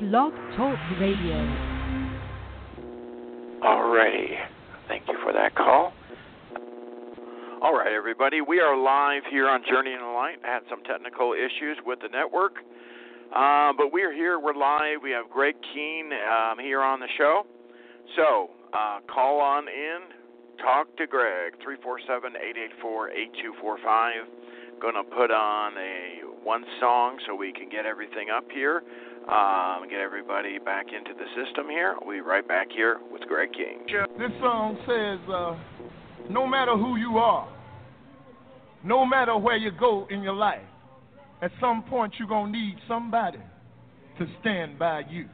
Blog Talk Radio. Alrighty. Thank you for that call. All right, everybody. We are live here on Journey in the Light. Had some technical issues with the network. Uh, but we're here. We're live. We have Greg Kehn um, here on the show. So uh, call on in. Talk to Greg. 347-884-8245. Going to put on a one song so we can get everything up here. Um, get everybody back into the system here. We'll be right back here with Greg Kehn. This song says, uh, no matter who you are, no matter where you go in your life, at some point you're going to need somebody to stand by you.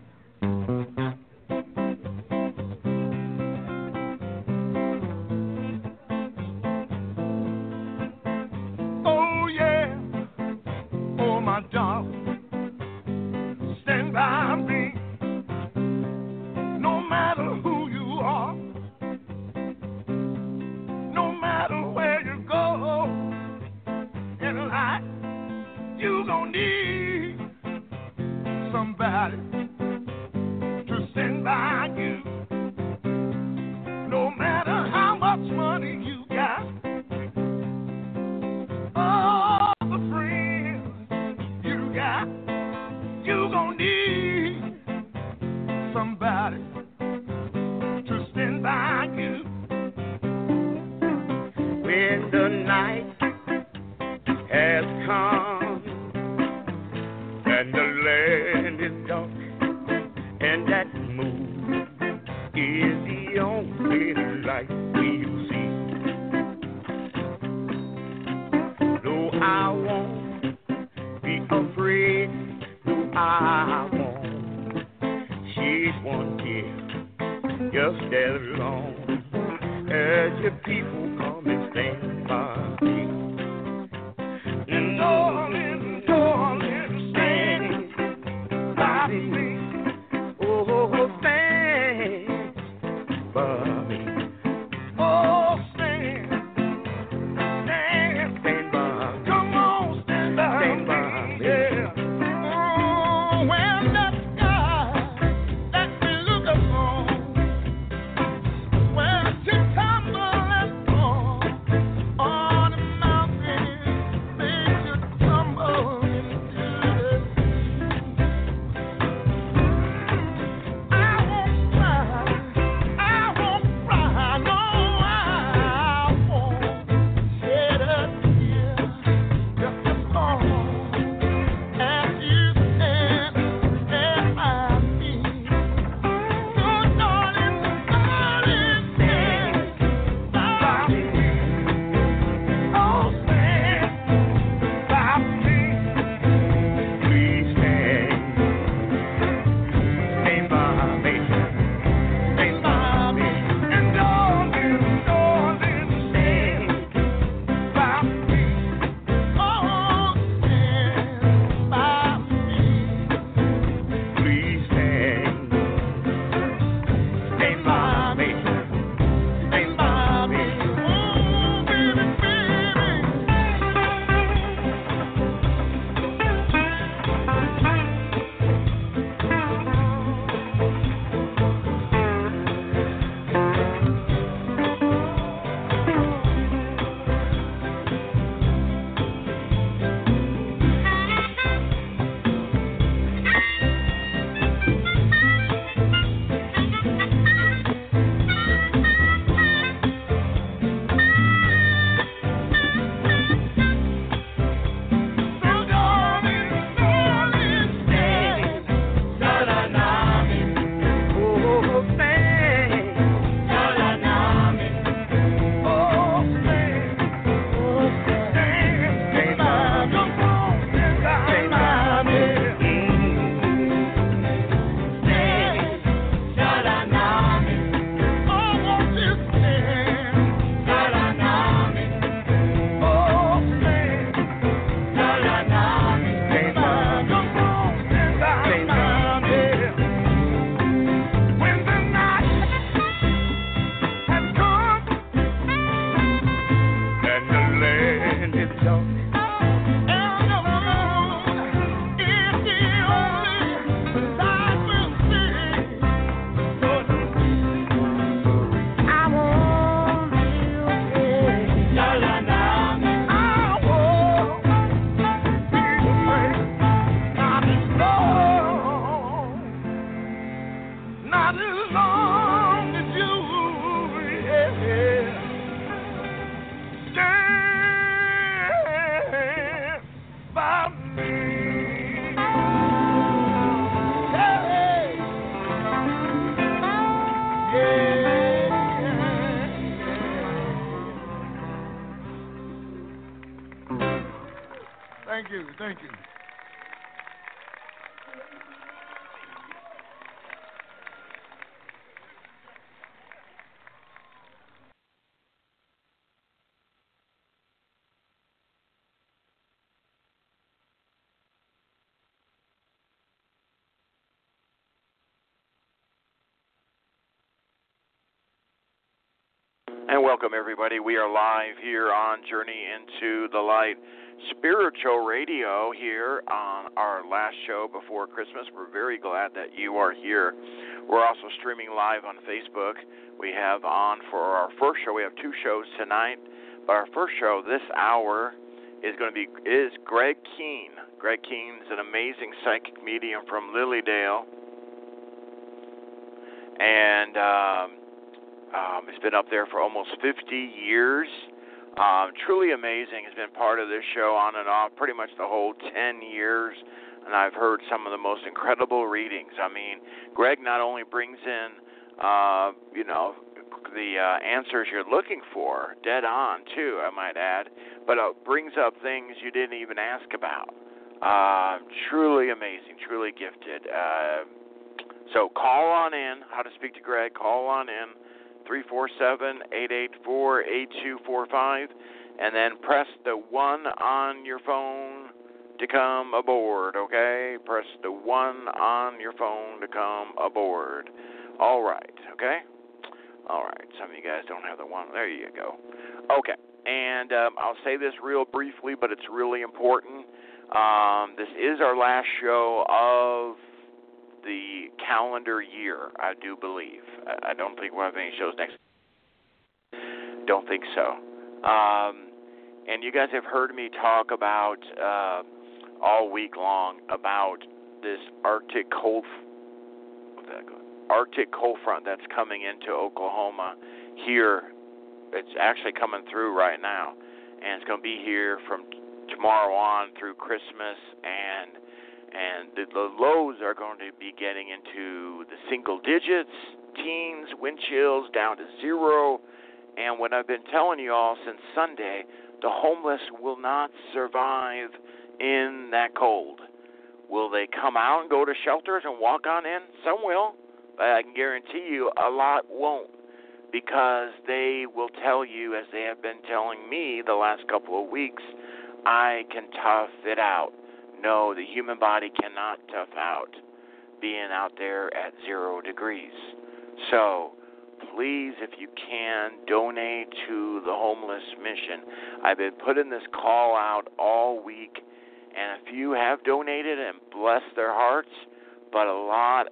Welcome, everybody. We are live here on Journey into the Light Spiritual Radio here on our last show before Christmas. We're very glad that you are here. We're also streaming live on Facebook. We have on for our first show, we have two shows tonight, but our first show this hour is going to be is Greg Kehn. Greg Kehn is an amazing psychic medium from Lily Dale. And um, um, has been up there for almost 50 years. Um, truly amazing. Has been part of this show on and off pretty much the whole 10 years, and I've heard some of the most incredible readings. I mean, Greg not only brings in, uh, you know, the uh, answers you're looking for, dead on too, I might add, but uh, brings up things you didn't even ask about. Uh, truly amazing, truly gifted. Uh, so call on in. How to speak to Greg? Call on in. 347-884-8245 and then press the 1 on your phone to come aboard, okay? Press the 1 on your phone to come aboard. All right, okay? All right. Some of you guys don't have the one. There you go. Okay. And um, I'll say this real briefly, but it's really important. Um, this is our last show of the calendar year, I do believe. I don't think we'll have any shows next. Don't think so. Um, and you guys have heard me talk about uh, all week long about this Arctic cold Arctic cold front that's coming into Oklahoma here. It's actually coming through right now, and it's going to be here from tomorrow on through Christmas and the, the lows are going to be getting into the single digits, teens, wind chills down to zero. And what I've been telling you all since Sunday, the homeless will not survive in that cold. Will they come out and go to shelters and walk on in? Some will, but I can guarantee you a lot won't because they will tell you, as they have been telling me the last couple of weeks, I can tough it out. No, the human body cannot tough out being out there at zero degrees. So, please, if you can, donate to the homeless mission. I've been putting this call out all week, and a few have donated and blessed their hearts, but a lot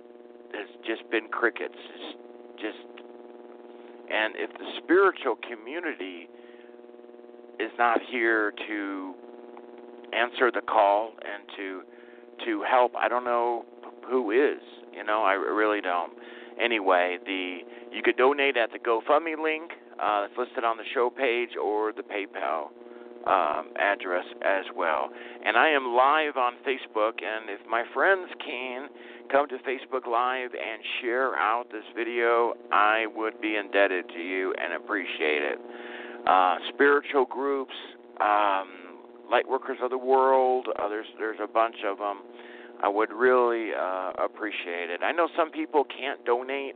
has just been crickets. It's just, and if the spiritual community is not here to answer the call and to to help. I don't know who is. You know, I really don't. Anyway, the you could donate at the GoFundMe link uh, that's listed on the show page or the PayPal um, address as well. And I am live on Facebook, and if my friends can come to Facebook Live and share out this video, I would be indebted to you and appreciate it. Uh, spiritual groups. Um, Lightworkers of the World. Uh, there's there's a bunch of them. I would really uh, appreciate it. I know some people can't donate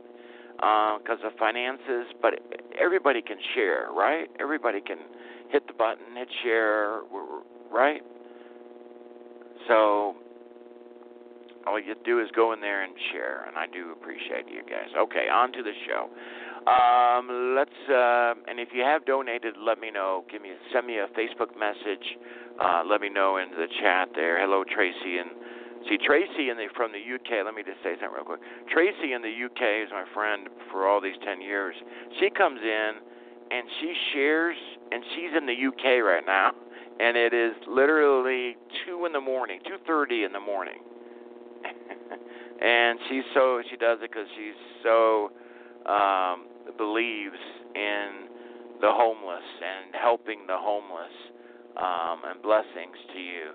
because uh, of finances, but everybody can share, right? Everybody can hit the button, hit share, right? So all you do is go in there and share, and I do appreciate you guys. Okay, on to the show. Um, let's uh, and if you have donated, let me know. Give me send me a Facebook message. Uh, let me know in the chat there. Hello, Tracy and see Tracy in the from the UK. Let me just say something real quick. Tracy in the UK is my friend for all these ten years. She comes in and she shares, and she's in the UK right now, and it is literally two in the morning, two thirty in the morning, and she's so she does it because she's so um, believes in the homeless and helping the homeless um, and blessings to you.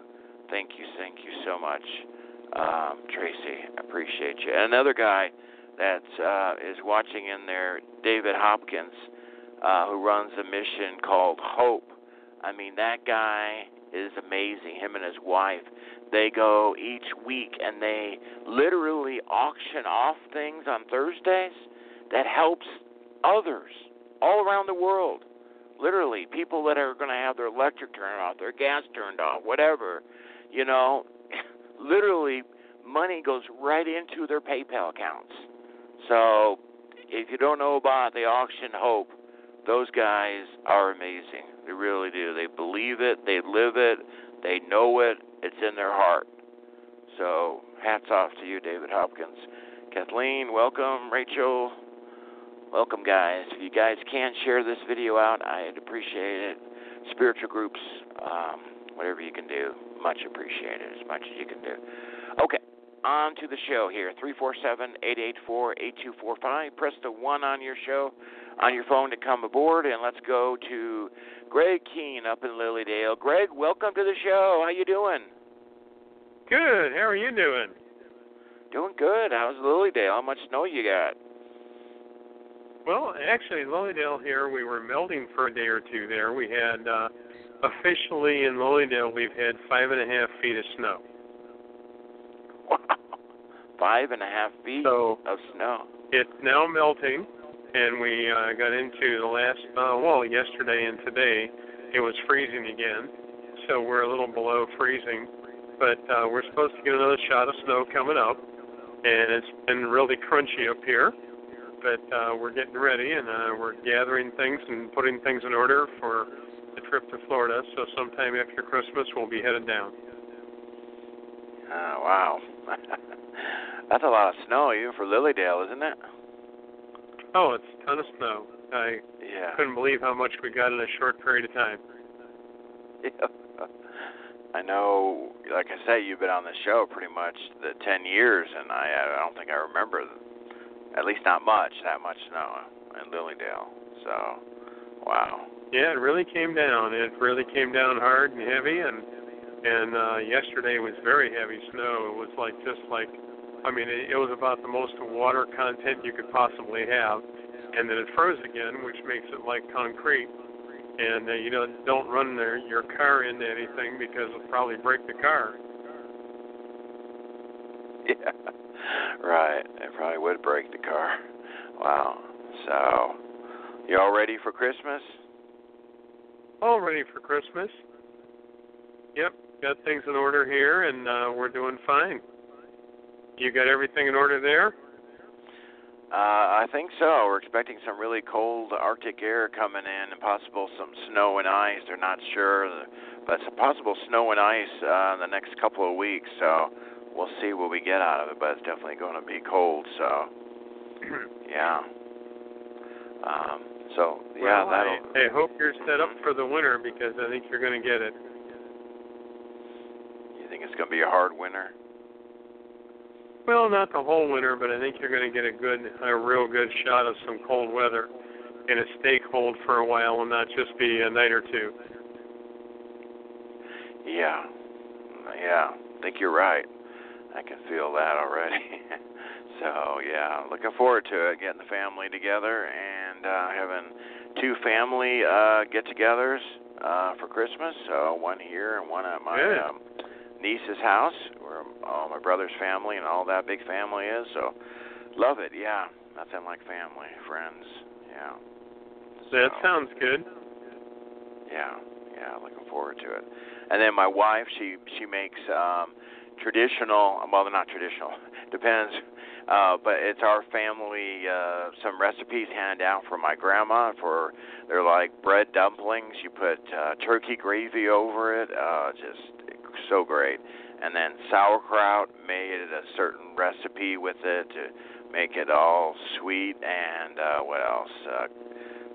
Thank you, thank you so much, um, Tracy. I appreciate you. And another guy that uh, is watching in there, David Hopkins, uh, who runs a mission called Hope. I mean, that guy is amazing. Him and his wife, they go each week and they literally auction off things on Thursdays that helps others all around the world. Literally, people that are going to have their electric turned off, their gas turned off, whatever. You know, literally, money goes right into their PayPal accounts. So, if you don't know about the auction hope, those guys are amazing. They really do. They believe it, they live it, they know it, it's in their heart. So, hats off to you, David Hopkins. Kathleen, welcome. Rachel, welcome, guys. If you guys can share this video out, I'd appreciate it. Spiritual groups, um, whatever you can do, much appreciated, as much as you can do. Okay, on to the show here. 347 884 8245. Press the 1 on your show on your phone to come aboard, and let's go to Greg Kehn up in Lily Dale. Greg, welcome to the show. How you doing? Good. How are you doing? Doing good. How's Lily Dale? How much snow you got? Well, actually, Lily Dale here, we were melting for a day or two there. We had, uh, officially in Lily Dale, we've had five and a half feet of snow. Wow. Five and a half feet So of snow. it's now melting, and we uh, got into the last, uh, well, yesterday and today, it was freezing again. So we're a little below freezing, but uh, we're supposed to get another shot of snow coming up, and it's been really crunchy up here. But uh, we're getting ready, and uh, we're gathering things and putting things in order for the trip to Florida. So sometime after Christmas, we'll be headed down. Oh, wow. That's a lot of snow, even for Lily Dale, isn't it? Oh, it's a ton of snow. I Yeah. couldn't believe how much we got in a short period of time. Yeah. I know, like I say, you've been on the show pretty much the 10 years, and I, I don't think I remember, at least not much, that much snow in Lily Dale. So, wow. Yeah, it really came down. It really came down hard and heavy, and and uh, yesterday was very heavy snow. It was like just like, I mean, it, it was about the most water content you could possibly have, and then it froze again, which makes it like concrete. And uh, you know, don't run their, your car into anything because it'll probably break the car. Yeah. Right. It probably would break the car. Wow. So, you all ready for Christmas? All ready for Christmas. Yep, got things in order here, and uh, we're doing fine. You got everything in order there? Uh, I think so. We're expecting some really cold Arctic air coming in, and possible some snow and ice. They're not sure, but some possible snow and ice uh, in the next couple of weeks. So we'll see what we get out of it. But it's definitely going to be cold. So yeah. Um, so yeah, well, that'll. I, I hope you're set up for the winter because I think you're going to get it. You think it's going to be a hard winter? Well, not the whole winter, but I think you're going to get a good, a real good shot of some cold weather, and it stay cold for a while, and not just be a night or two. Yeah, yeah. I think you're right. I can feel that already. so yeah, looking forward to it. Getting the family together and uh, having two family uh, get-togethers uh, for Christmas. So one here and one at my Good. um, niece's house, where all my brother's family and all that big family is. So love it. Yeah, nothing like family, friends. Yeah. That sounds good. yeah, yeah, looking forward to it. And then my wife, she she makes um traditional, well, they're not traditional, depends, uh but it's our family uh some recipes handed down from my grandma for they're like bread dumplings. You put uh turkey gravy over it, uh just so great. And then sauerkraut made a certain recipe with it to make it all sweet and uh what else? Uh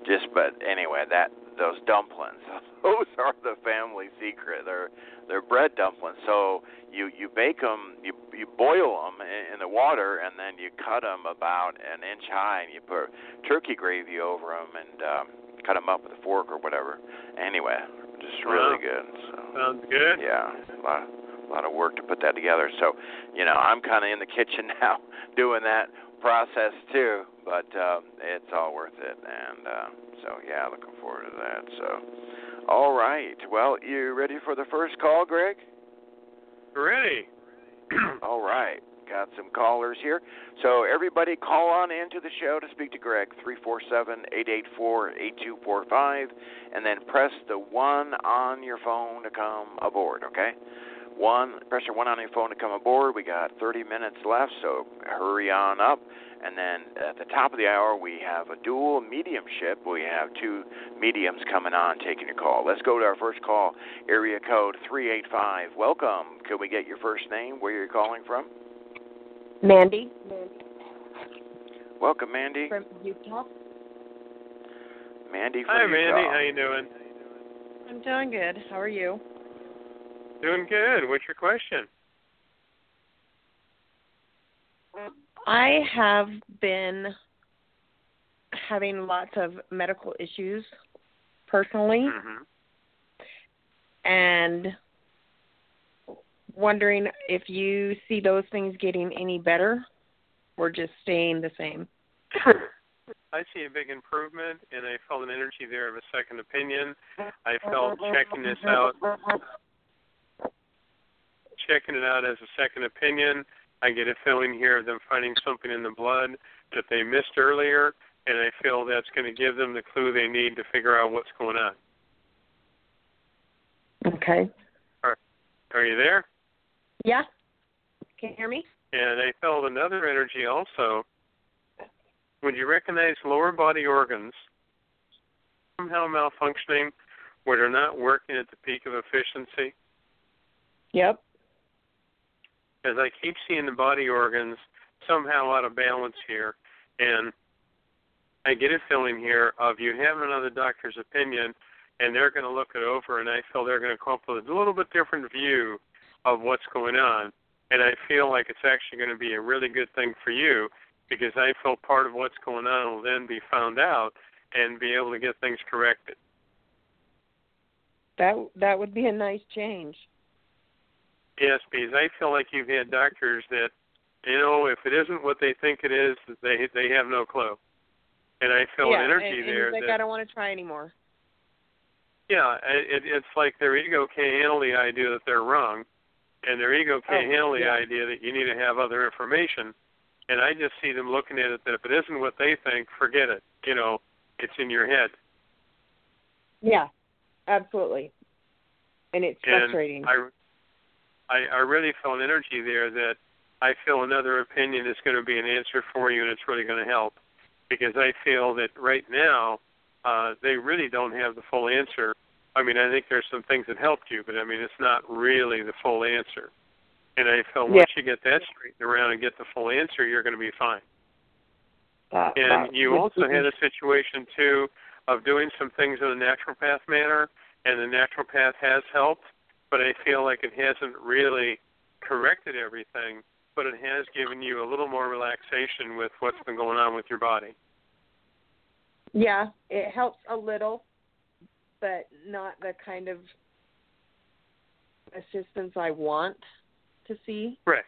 just but anyway that those dumplings those are the family secret they're they're bread dumplings so you you bake them you you boil them in, in the water and then you cut them about an inch high and you put turkey gravy over them and um cut them up with a fork or whatever anyway just really Wow. good so Sounds good. yeah, a lot, a lot of work to put that together. So, you know, I'm kind of in the kitchen now doing that process too, but um, it's all worth it. And uh, so, yeah, looking forward to that. So, all right. Well, you ready for the first call, Greg? Ready. all right. Got some callers here. So, everybody call on into the show to speak to Greg, 347 884 8245, and then press the 1 on your phone to come aboard, okay? One press your one on your phone to come aboard. We got 30 minutes left, so hurry on up. And then at the top of the hour, we have a dual mediumship. We have two mediums coming on taking your call. Let's go to our first call, area code 385. Welcome. Can we get your first name? Where are you're calling from? Mandy. Welcome, Mandy. From Utah. Mandy from Hi, Utah. Mandy. How you doing? I'm doing good. How are you? Doing good. What's your question? I have been having lots of medical issues personally Mm-hmm. and wondering if you see those things getting any better or just staying the same. I see a big improvement, and I felt an energy there of a second opinion. I felt checking this out, checking it out as a second opinion. I get a feeling here of them finding something in the blood that they missed earlier, and I feel that's going to give them the clue they need to figure out what's going on. Okay. Are are you there? Yeah. Can you hear me? And I felt another energy also. Would you recognize lower body organs somehow malfunctioning where they're not working at the peak of efficiency? Yep. As I keep seeing the body organs somehow out of balance here, and I get a feeling here of you having another doctor's opinion, and they're going to look it over, and I feel they're going to come up with a little bit different view of what's going on. And I feel like it's actually going to be a really good thing for you because I feel part of what's going on will then be found out and be able to get things corrected. That that would be a nice change. Yes, because I feel like you've had doctors that, you know, if it isn't what they think it is, they they have no clue. And I feel yeah, an energy and, there and like that I don't want to try anymore. Yeah, it, it's like their ego can't handle the idea that they're wrong, and their ego can't Oh, handle the yeah. idea that you need to have other information. And I just see them looking at it that if it isn't what they think, forget it. You know, it's in your head. Yeah. Absolutely. And it's And frustrating. I, I, I really feel an energy there that I feel another opinion is going to be an answer for you, and it's really going to help. Because I feel that right now, uh, they really don't have the full answer. I mean, I think there's some things that helped you, but I mean, it's not really the full answer. And I feel Yeah. once you get that straightened around and get the full answer, you're going to be fine. That- And that you also had a situation too of doing some things in a naturopath manner, and the naturopath has helped, but I feel like it hasn't really corrected everything, but it has given you a little more relaxation with what's been going on with your body. Yeah, it helps a little, but not the kind of assistance I want to see. Right.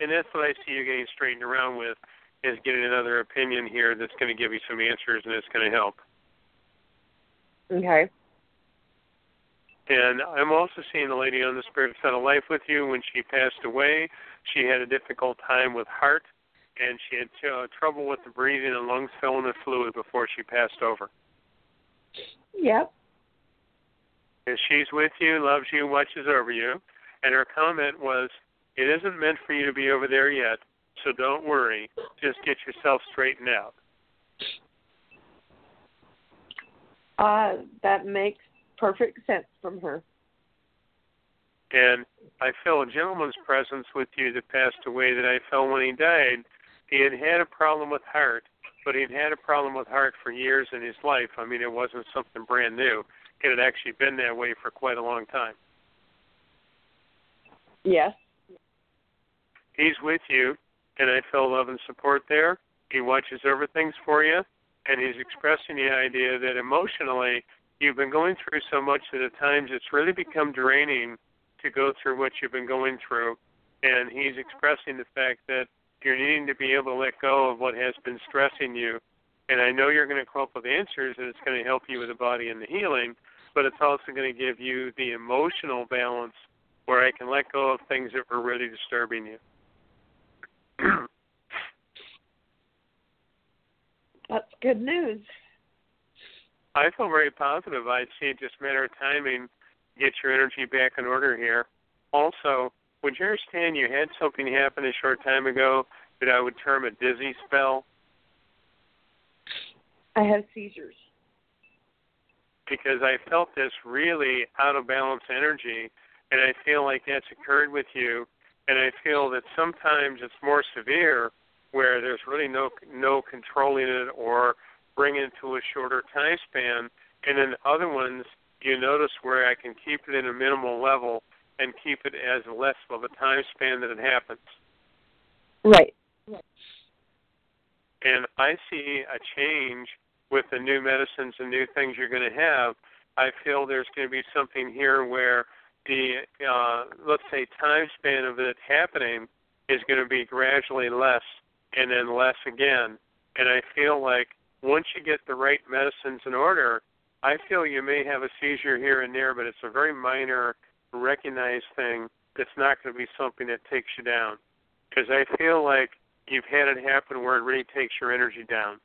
And that's what I see you getting straightened around with is getting another opinion here that's going to give you some answers and it's going to help. Okay. And I'm also seeing the lady on the spirit side of life with you. When she passed away, she had a difficult time with heart, and she had uh, trouble with the breathing and lungs filling with fluid before she passed over. Yep. And she's with you, loves you, watches over you. And her comment was, "It isn't meant for you to be over there yet, so don't worry. Just get yourself straightened out." Uh, that makes perfect sense from her. And I feel a gentleman's presence with you that passed away that I felt when he died. He had had a problem with heart, but he'd had a problem with heart for years in his life. I mean, it wasn't something brand new. It had actually been that way for quite a long time. Yes. He's with you, and I feel love and support there. He watches over things for you, and he's expressing the idea that emotionally you've been going through so much that at times it's really become draining to go through what you've been going through. And he's expressing the fact that you're needing to be able to let go of what has been stressing you. And I know you're going to come up with answers and it's going to help you with the body and the healing, but it's also going to give you the emotional balance where I can let go of things that were really disturbing you. That's good news. I feel very positive. I see it just a matter of timing. Get your energy back in order here. Also, would you understand you had something happen a short time ago that I would term a dizzy spell? I have seizures. Because I felt this really out of balance energy, and I feel like that's occurred with you, and I feel that sometimes it's more severe, where there's really no no controlling it or bringing it to a shorter time span, and then other ones you notice where I can keep it in a minimal level and keep it as less of a time span that it happens. Right. And I see a change with the new medicines and new things you're going to have. I feel there's going to be something here where the uh, let's say time span of it happening is going to be gradually less and then less again. And I feel like once you get the right medicines in order, I feel you may have a seizure here and there, but it's a very minor, recognized thing that's not going to be something that takes you down. Because I feel like you've had it happen where it really takes your energy down.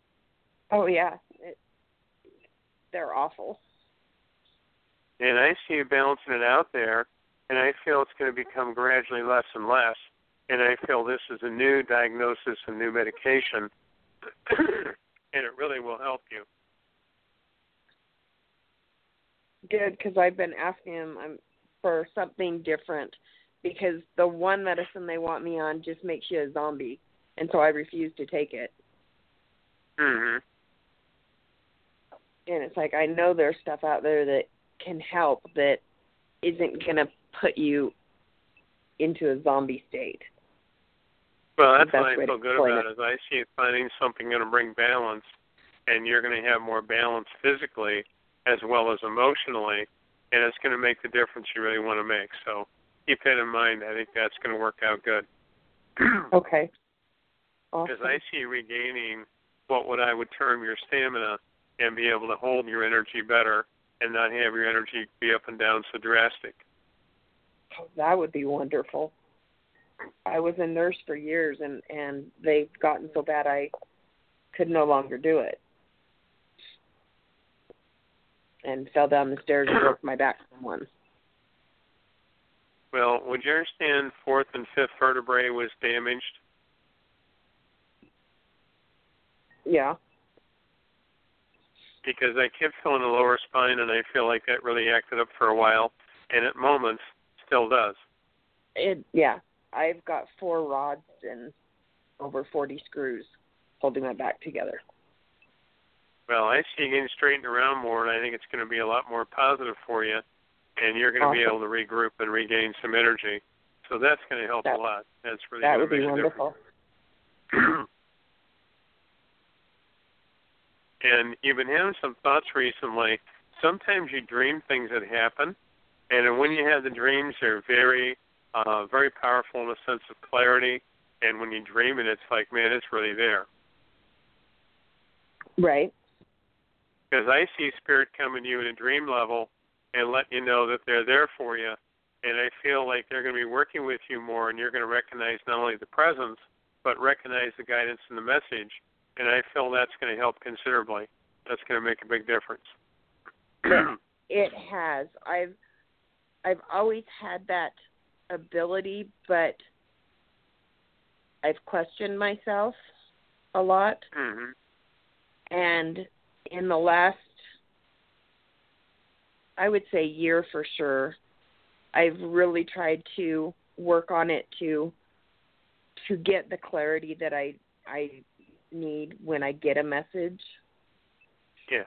Oh yeah, it, they're awful. And I see you balancing it out there, and I feel it's going to become gradually less and less. And I feel this is a new diagnosis and new medication, and it really will help you. Good, because I've been asking him um, for something different because the one medicine they want me on just makes you a zombie, and so I refuse to take it. Mhm. And it's like I know there's stuff out there that can help that isn't going to put you into a zombie state. Well, that's what I feel good about it. is I see finding something going to bring balance, and you're going to have more balance physically as well as emotionally, and it's going to make the difference you really want to make. So keep that in mind. I think that's going to work out good. Okay. Because Awesome. I see you regaining what would I would term your stamina and be able to hold your energy better and not have your energy be up and down so drastic. Oh, that would be wonderful. I was a nurse for years, and and they've gotten so bad I could no longer do it, and fell down the stairs and broke my back from one. Well, would you understand fourth and fifth vertebrae was damaged? Yeah. because I kept feeling the lower spine, and I feel like that really acted up for a while, and at moments still does. It yeah. I've got four rods and over forty screws holding my back together. Well, I see you getting straightened around more, and I think it's going to be a lot more positive for you, and you're going to be able to regroup and regain some energy. So that's going to help That- a lot. That's really that would be wonderful. and you've been having some thoughts recently. Sometimes you dream things that happen, and when you have the dreams, they're very, uh, very powerful in a sense of clarity. And when you dream it, it's like, man, it's really there. Right. Because I see spirit coming to you in a dream level and let you know that they're there for you. And I feel like they're going to be working with you more, and you're going to recognize not only the presence, but recognize the guidance and the message. And I feel that's going to help considerably. That's going to make a big difference. It has. I've I've always had that ability, but I've questioned myself a lot. hmm And in the last, I would say, year for sure, I've really tried to work on it to to get the clarity that I I need when I get a message. Yeah.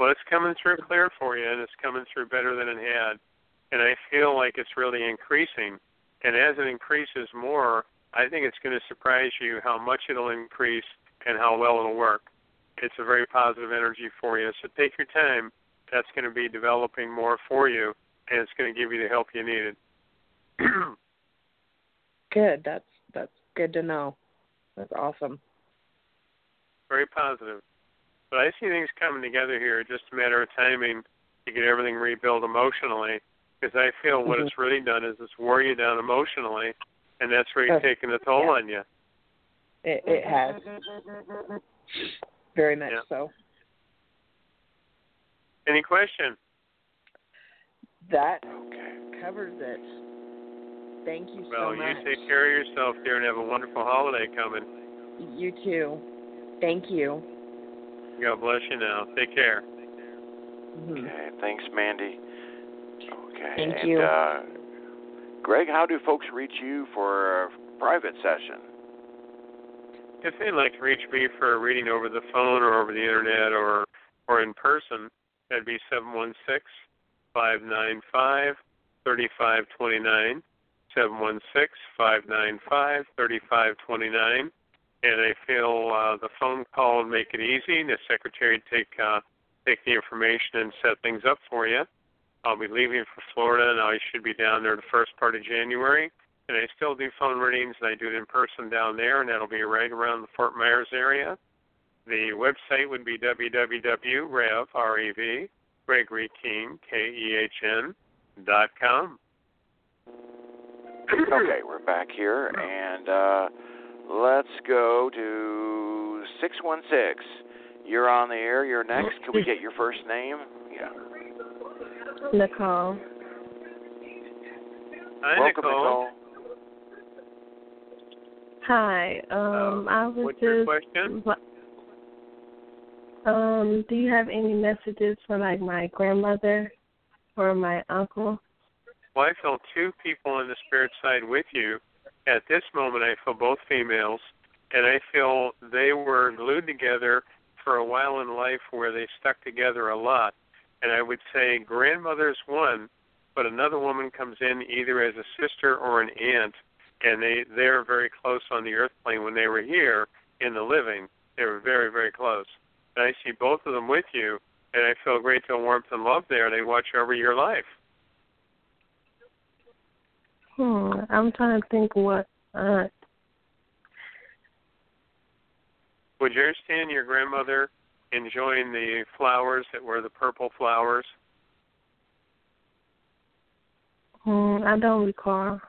Well, it's coming through clear for you, and it's coming through better than it had. And I feel like it's really increasing. And as it increases more, I think it's going to surprise you how much it'll increase and how well it'll work. It's a very positive energy for you. So take your time. That's going to be developing more for you, and it's going to give you the help you needed. Good. That's that's good to know. That's awesome. Very positive. But I see things coming together here. Just a matter of timing to get everything rebuilt emotionally. Because I feel what Mhm. it's really done is it's wore you down emotionally, and that's really Yes. taken a toll Yeah. on you. It, it has. Very much Yeah. so. Any question? That Okay. covers it. Thank you Well, so much. Well, you take care of yourself, dear, and have a wonderful holiday coming. You too. Thank you. God bless you now. Take care. Mhm. Okay. Thanks, Mandy. Okay. Thank and, you. Uh, Greg, how do folks reach you for a private session? If they'd like to reach me for a reading over the phone or over the internet or or in person, that'd be seven one six five nine five thirty five twenty nine. Seven one six five nine five thirty five twenty nine. And I feel uh, the phone call would make it easy. And the secretary would take uh, take the information and set things up for you. I'll be leaving for Florida, and I should be down there the first part of January. And I still do phone readings, and I do it in person down there, and that'll be right around the Fort Myers area. The website would be www.rev, R-E-V, Gregory Kehn, K-E-H-N, dot com. okay, we're back here, and uh, let's go to 616. You're on the air. You're next. Can we get your first name? Yeah. Nicole. Hi, Welcome, Nicole. Hi. Um, I was Uh, What's just. your question? Um, do you have any messages for like my grandmother or my uncle? Well, I feel two people on the spirit side with you. At this moment, I feel both females, and I feel they were glued together for a while in life where they stuck together a lot. And I would say grandmother's one, but another woman comes in either as a sister or an aunt, and they they're very close on the earth plane when they were here in the living. They were very very close. And I see both of them with you, and I feel great deal warmth and love there. They watch over your life. Hmm. I'm trying to think what aunt. Would you understand your grandmother enjoying the flowers that were the purple flowers? Hmm. I don't recall.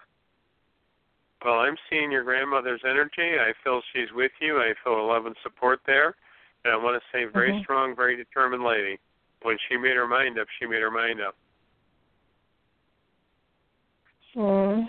Well, I'm seeing your grandmother's energy. I feel she's with you. I feel love and support there. And I want to say, very Mhm. strong, very determined lady. When she made her mind up, she made her mind up. Hmm.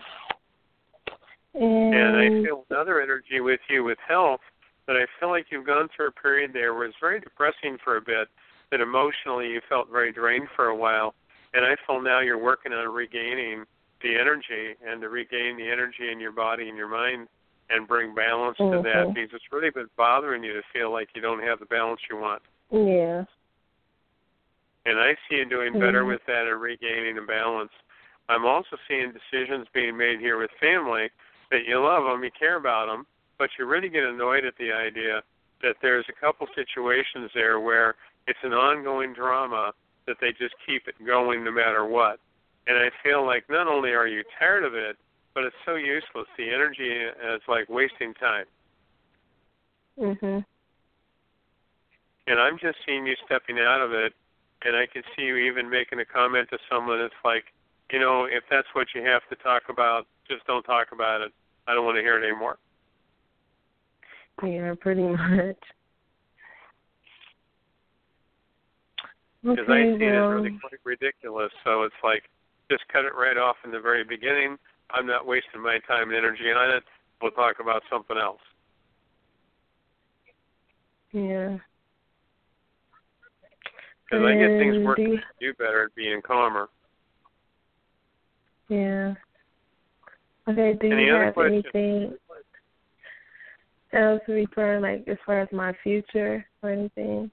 And And, I feel another energy with you with health that I feel like you've gone through a period there where it's very depressing for a bit, that emotionally you felt very drained for a while. And I feel now you're working on regaining the energy and to regain the energy in your body and your mind and bring balance to that Mhm. because it's really been bothering you to feel like you don't have the balance you want. yeah. And I see you doing better Mhm. with that and regaining the balance. I'm also seeing decisions being made here with family that you love them, you care about them, but you really get annoyed at the idea that there's a couple situations there where it's an ongoing drama that they just keep it going no matter what. And I feel like not only are you tired of it, but it's so useless. The energy is like wasting time. Mhm. And I'm just seeing you stepping out of it, and I can see you even making a comment to someone that's like, you know, if that's what you have to talk about, just don't talk about it. I don't want to hear it anymore. Yeah, pretty much. Because Okay, I see it as really quite ridiculous. So it's like, just cut it right off in the very beginning. I'm not wasting my time and energy on it. We'll talk about something else. yeah. Because I get things working do you- for you better at being calmer. Yeah. Okay, do Any you other have questions? anything else referring like as far as my future or anything?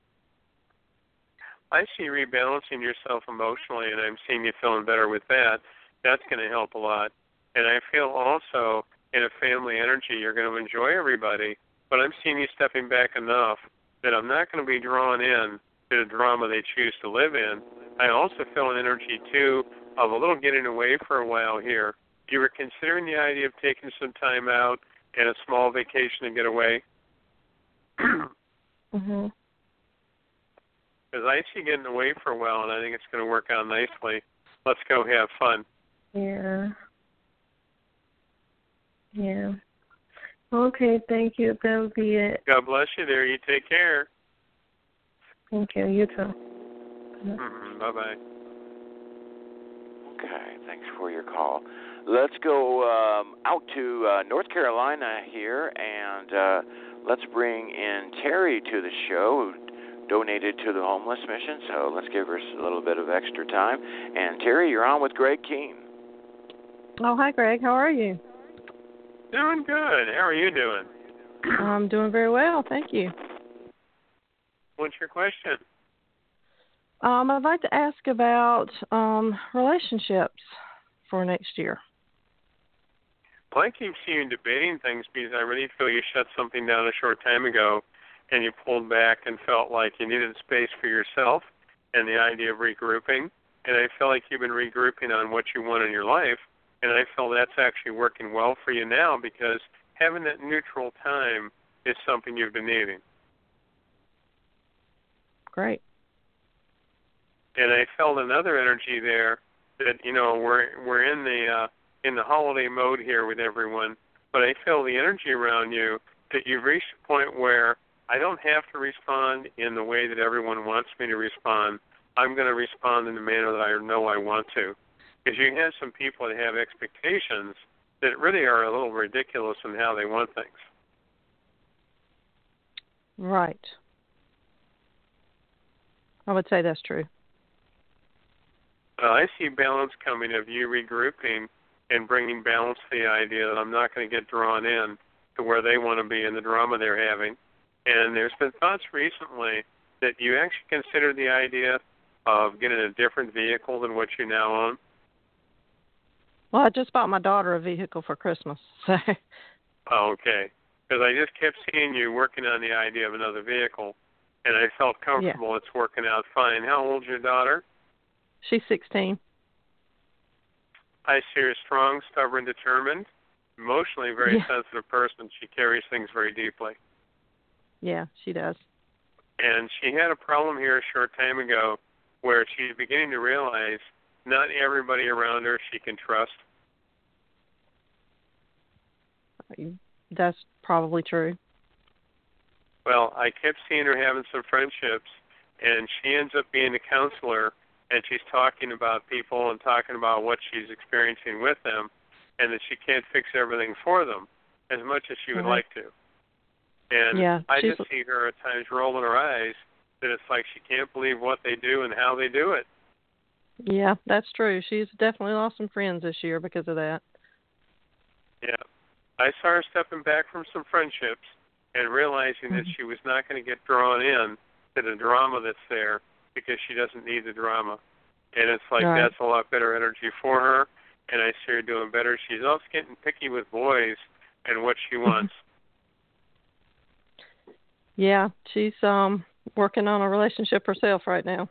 I see rebalancing yourself emotionally, and I'm seeing you feeling better with that. That's going to help a lot. And I feel also in a family energy, you're going to enjoy everybody, but I'm seeing you stepping back enough that I'm not going to be drawn in to the drama they choose to live in. I also feel an energy, too, of a little getting away for a while here. You were considering the idea of taking some time out and a small vacation to get away. Mhm. Because I see you getting away for a while, and I think it's going to work out nicely. Let's go have fun. Yeah. Yeah. Okay, thank you. That would be it. God bless you there. You take care. Thank you. You too. Mm-hmm. Bye bye. Okay, thanks for your call. Let's go um, out to uh, North Carolina here, and uh, let's bring in Terry to the show, who donated to the homeless mission. So let's give her a little bit of extra time. And Terry, you're on with Greg Kehn. Oh, hi, Greg. How are you? Doing good. How are you doing? I'm doing very well, thank you. What's your question? Um, I'd like to ask about um, relationships for next year. Well, I keep seeing you debating things because I really feel you shut something down a short time ago and you pulled back and felt like you needed space for yourself and the idea of regrouping. And I feel like you've been regrouping on what you want in your life. And I feel that's actually working well for you now because having that neutral time is something you've been needing. Great. And I felt another energy there that you know we're we're in the uh, in the holiday mode here with everyone, but I feel the energy around you that you've reached a point where I don't have to respond in the way that everyone wants me to respond. I'm going to respond in the manner that I know I want to. Because you have some people that have expectations that really are a little ridiculous in how they want things. Right. I would say that's true. Uh, I see balance coming of you regrouping and bringing balance to the idea that I'm not going to get drawn in to where they want to be in the drama they're having. And there's been thoughts recently that you actually consider the idea of getting a different vehicle than what you now own. Well, I just bought my daughter a vehicle for Christmas. So Oh, okay. Because I just kept seeing you working on the idea of another vehicle, and I felt comfortable it's working out fine. How old's your daughter? she's 16. I see her strong, stubborn, determined, emotionally very Yeah. sensitive person. She carries things very deeply. Yeah, she does. And she had a problem here a short time ago where she's beginning to realize not everybody around her she can trust. That's probably true. Well, I kept seeing her having some friendships, and she ends up being a counselor, and she's talking about people and talking about what she's experiencing with them, and that she can't fix everything for them as much as she would Mhm. like to. And Yeah, I just see her at times rolling her eyes that it's like she can't believe what they do and how they do it. Yeah, that's true. She's definitely lost some friends this year because of that. Yeah. I saw her stepping back from some friendships and realizing that Mhm. she was not going to get drawn in to the drama that's there because she doesn't need the drama. And it's like Right. that's a lot better energy for her and I see her doing better. She's also getting picky with boys and what she wants. Yeah, she's um working on a relationship herself right now.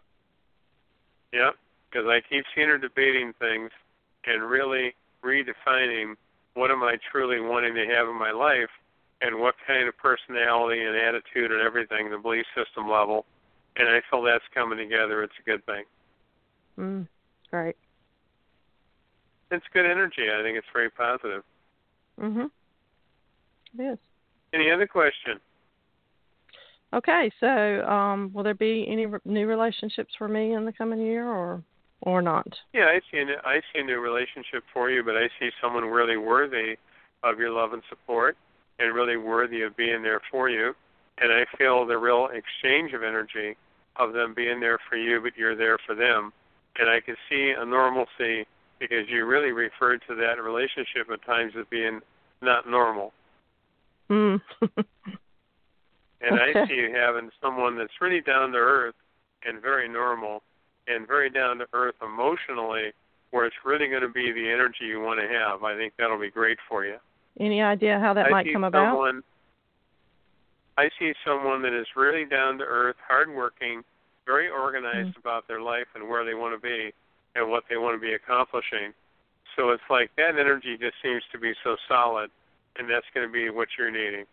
Yeah, because I keep seeing her debating things and really redefining what am I truly wanting to have in my life and what kind of personality and attitude and everything, the belief system level. And I feel that's coming together. It's a good thing. Mm, great. It's good energy. I think it's very positive. Mhm. It is. Any other question? Okay, so um will there be any re- new relationships for me in the coming year or or not? Yeah, I see. A, new- I see a new relationship for you, but I see someone really worthy of your love and support, and really worthy of being there for you. And I feel the real exchange of energy of them being there for you, but you're there for them. And I can see a normalcy because you really referred to that relationship at times as being not normal. Mm. And I see you having someone that's really down to earth and very normal and very down to earth emotionally, where it's really going to be the energy you want to have. I think that'll be great for you. any idea how that I might come about? I see someone that is really down to earth, hardworking, very organized mm-hmm. about their life and where they want to be and what they want to be accomplishing. So it's like that energy just seems to be so solid and that's going to be what you're needing.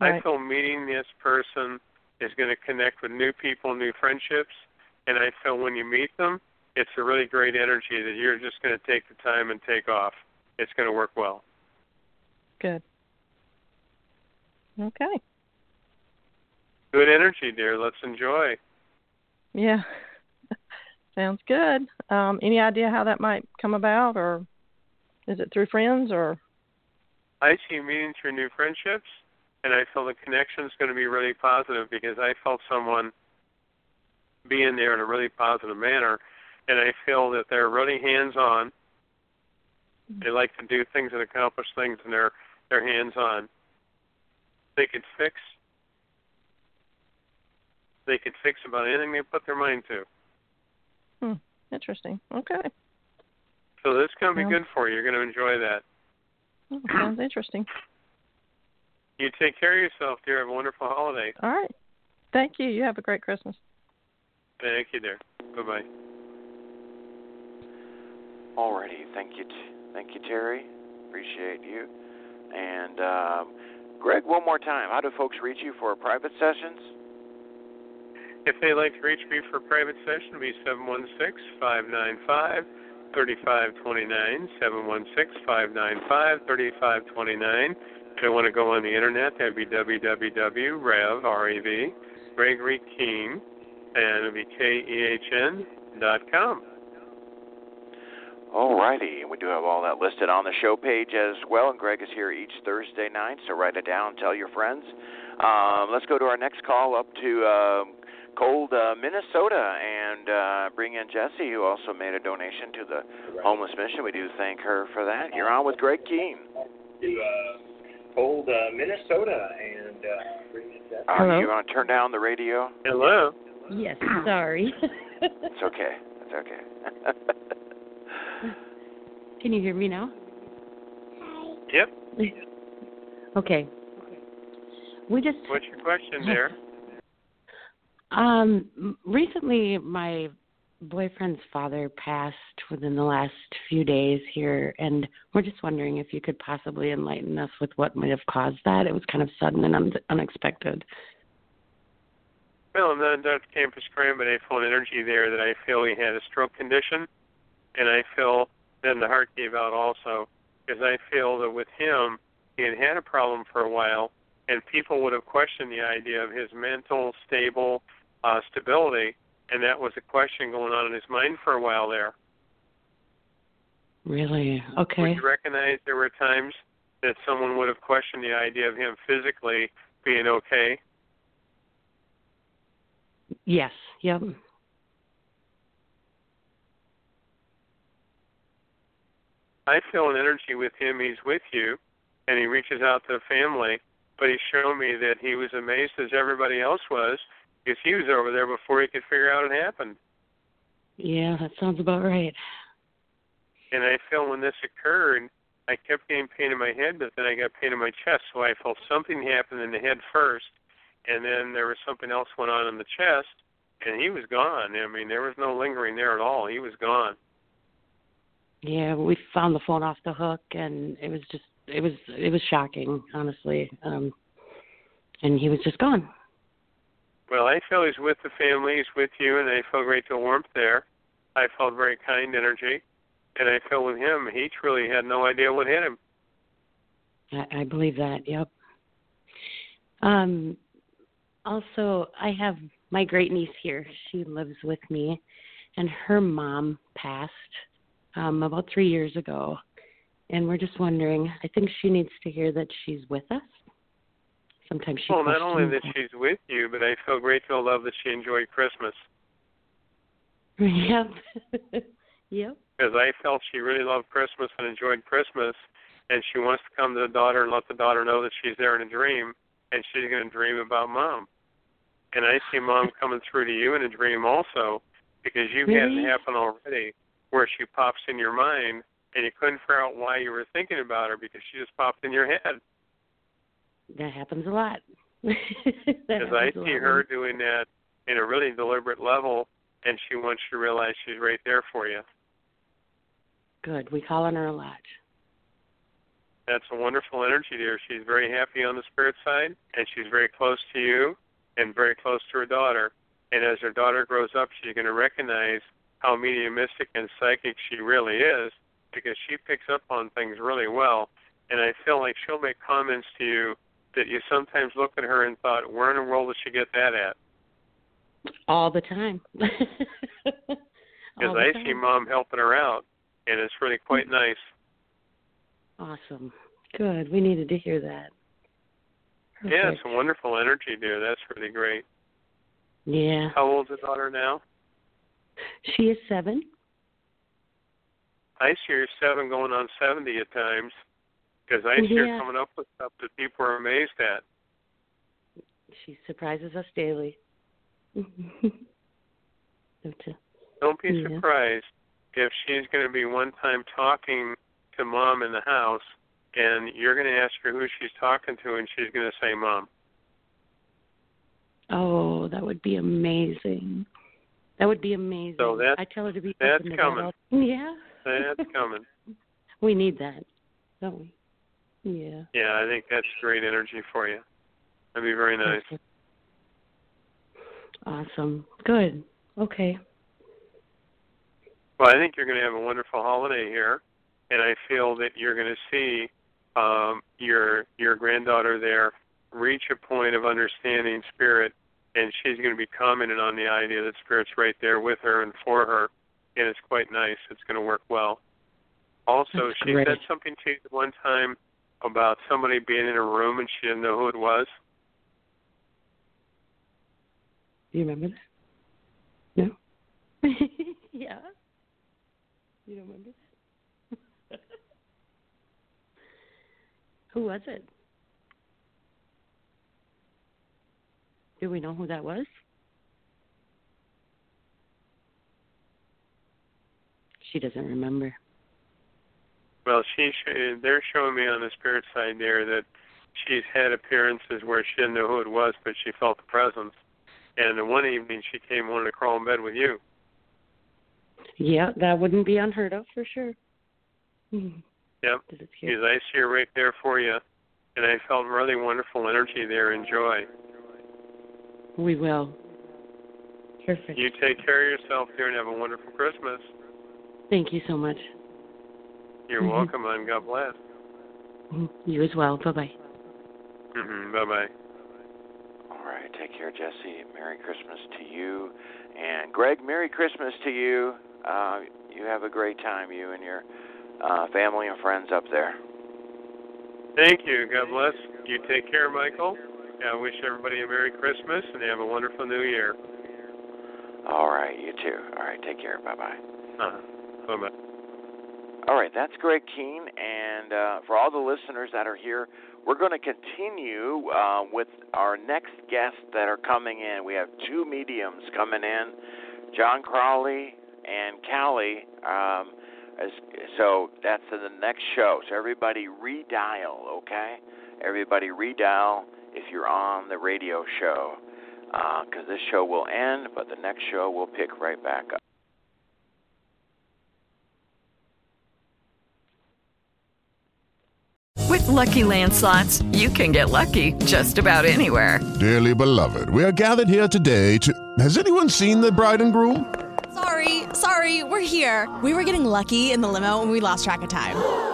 Right. I feel meeting this person is going to connect with new people, new friendships, and I feel when you meet them, it's a really great energy that you're just going to take the time and take off. It's going to work well. Good. Okay. Good energy, dear. Let's enjoy. Yeah. Sounds good. Um, any idea how that might come about, or is it through friends, or? I see meeting through new friendships, and I feel the connection is going to be really positive because I felt someone being there in a really positive manner, and I feel that they're really hands-on. They like to do things and accomplish things, and they're they're hands-on. They could fix. They could fix about anything they put their mind to. Hmm. Interesting. Okay. So this is going to be Yeah. good for you. You're going to enjoy that. Oh, sounds interesting. You take care of yourself, dear. Have a wonderful holiday. All right. Thank you. You have a great Christmas. Thank you, dear. Bye bye. Alrighty, thank you, t- thank you, Terry. Appreciate you. And um, Greg, one more time, how do folks reach you for private sessions? If they'd like to reach me for a private session, it would be 716-595-3529, 716-595-3529. If they want to go on the internet, that'd be www.rev, R-E-V, Gregory Kehn, and it'd be K-E-H-N dot com. Alrighty, and we do have all that listed on the show page as well. And Greg is here each Thursday night, so write it down, tell your friends. Um, let's go to our next call up to um, cold uh, Minnesota and uh, bring in Jesse, who also made a donation to the homeless mission. We do thank her for that. You're on with Greg Kehn. cold uh, Minnesota and uh, bring in Jeff. Are Hello? you going to turn down the radio? Hello. Yes, sorry. It's okay. It's okay. Can you hear me now? Hi. Yep. Okay. We just What's your question, there? um recently my boyfriend's father passed within the last few days here and we're just wondering if you could possibly enlighten us with what might have caused that. It was kind of sudden and un- unexpected. Well, I'm not Dr. Campus Crime, but I feel an energy there that I feel he had a stroke condition, and I feel then the heart gave out also, because I feel that with him, he had had a problem for a while, and people would have questioned the idea of his mental stable uh, stability, and that was a question going on in his mind for a while there. Really? Okay. Would you recognize there were times that someone would have questioned the idea of him physically being okay? Yes. Yep. I feel an energy with him. He's with you, and he reaches out to the family. But he's shown me that he was amazed as everybody else was, because he was over there before he could figure out it happened. Yeah, that sounds about right. And I feel when this occurred, I kept getting pain in my head, but then I got pain in my chest. So I felt something happened in the head first, and then there was something else went on in the chest, and he was gone. I mean, there was no lingering there at all. He was gone. Yeah, we found the phone off the hook, and it was just it was it was shocking, honestly. Um, and he was just gone. Well, I feel he's with the family, he's with you, and I feel great deal warmth there. I felt very kind energy, and I feel with him, he truly had no idea what hit him. I, I believe that. Yep. Um, also, I have my great niece here. She lives with me, and her mom passed um, about three years ago, and we're just wondering. I think she needs to hear that she's with us. Sometimes she. well, not only that she's with you, but I feel grateful, love that she enjoyed Christmas. Yep. yep. Because I felt she really loved Christmas and enjoyed Christmas, and she wants to come to the daughter and let the daughter know that she's there in a dream, and she's going to dream about mom. And I see mom coming through to you in a dream also, because you've had Really? it happen already, where she pops in your mind, and you couldn't figure out why you were thinking about her because she just popped in your head. That happens a lot. Because I see her doing that in a really deliberate level, and she wants you to realize she's right there for you. Good. We call on her a lot. That's a wonderful energy there. She's very happy on the spirit side, and she's very close to you and very close to her daughter. And as her daughter grows up, she's going to recognize how mediumistic and psychic she really is because she picks up on things really well. And I feel like she'll make comments to you that you sometimes look at her and thought, where in the world did she get that at? All the time. Because I see mom helping her out, and it's really quite mm-hmm. nice. Awesome. Good. We needed to hear that. Perfect. Yeah, it's a wonderful energy, dear. That's really great. Yeah. How old's the daughter now? She is seven. I see her seven going on 70 at times because I see her coming up with stuff that people are amazed at. She surprises us daily. Don't be Yeah. surprised if she's going to be one time talking to mom in the house and you're going to ask her who she's talking to and she's going to say mom. Oh, that would be amazing. That would be amazing. So that- I tell her to be that's open to coming. Yeah. That's coming. We need that, don't we? Yeah. Yeah, I think that's great energy for you. That'd be very nice. Awesome. Good. Okay. Well, I think you're going to have a wonderful holiday here, and I feel that you're going to see um, your your granddaughter there reach a point of understanding spirit, and she's going to be commenting on the idea that spirit's right there with her and for her, and it's quite nice. It's going to work well. Also, That's she great. said something to you one time about somebody being in a room and she didn't know who it was. Do you remember that? No. yeah. You don't remember who was it? Do we know who that was? She doesn't remember. Well, she sh- they're showing me on the spirit side there that she's had appearances where she didn't know who it was, but she felt the presence. And the one evening she came wanting to crawl in bed with you. Yeah, that wouldn't be unheard of for sure. Hmm. Yep. Because I see her right there for you, and I felt really wonderful energy there and joy. We will. Perfect. You take care of yourself there and have a wonderful Christmas. Thank you so much. You're Mhm. welcome, and God bless. You as well. Bye bye. hmm Bye bye. All right, take care, Jesse. Merry Christmas to you. And Greg, Merry Christmas to you. Uh, you have a great time, you and your uh, family and friends up there. Thank you. God bless. You take care, Michael. I wish everybody a Merry Christmas and have a wonderful New Year. All right, you too. All right, take care. Bye bye. Uh-huh. Bye bye. All right, that's Greg Kehn. And uh, for all the listeners that are here, we're going to continue uh, with our next guests that are coming in. We have two mediums coming in John Crowley and Callie. Um, as, so that's in the next show. So everybody redial, okay? Everybody redial if you're on the radio show. Uh, because this show will end, but the next show will pick right back up. With Lucky Land slots, you can get lucky just about anywhere. Dearly beloved, we are gathered here today to. Has anyone seen the bride and groom? Sorry, sorry, we're here. We were getting lucky in the limo and we lost track of time.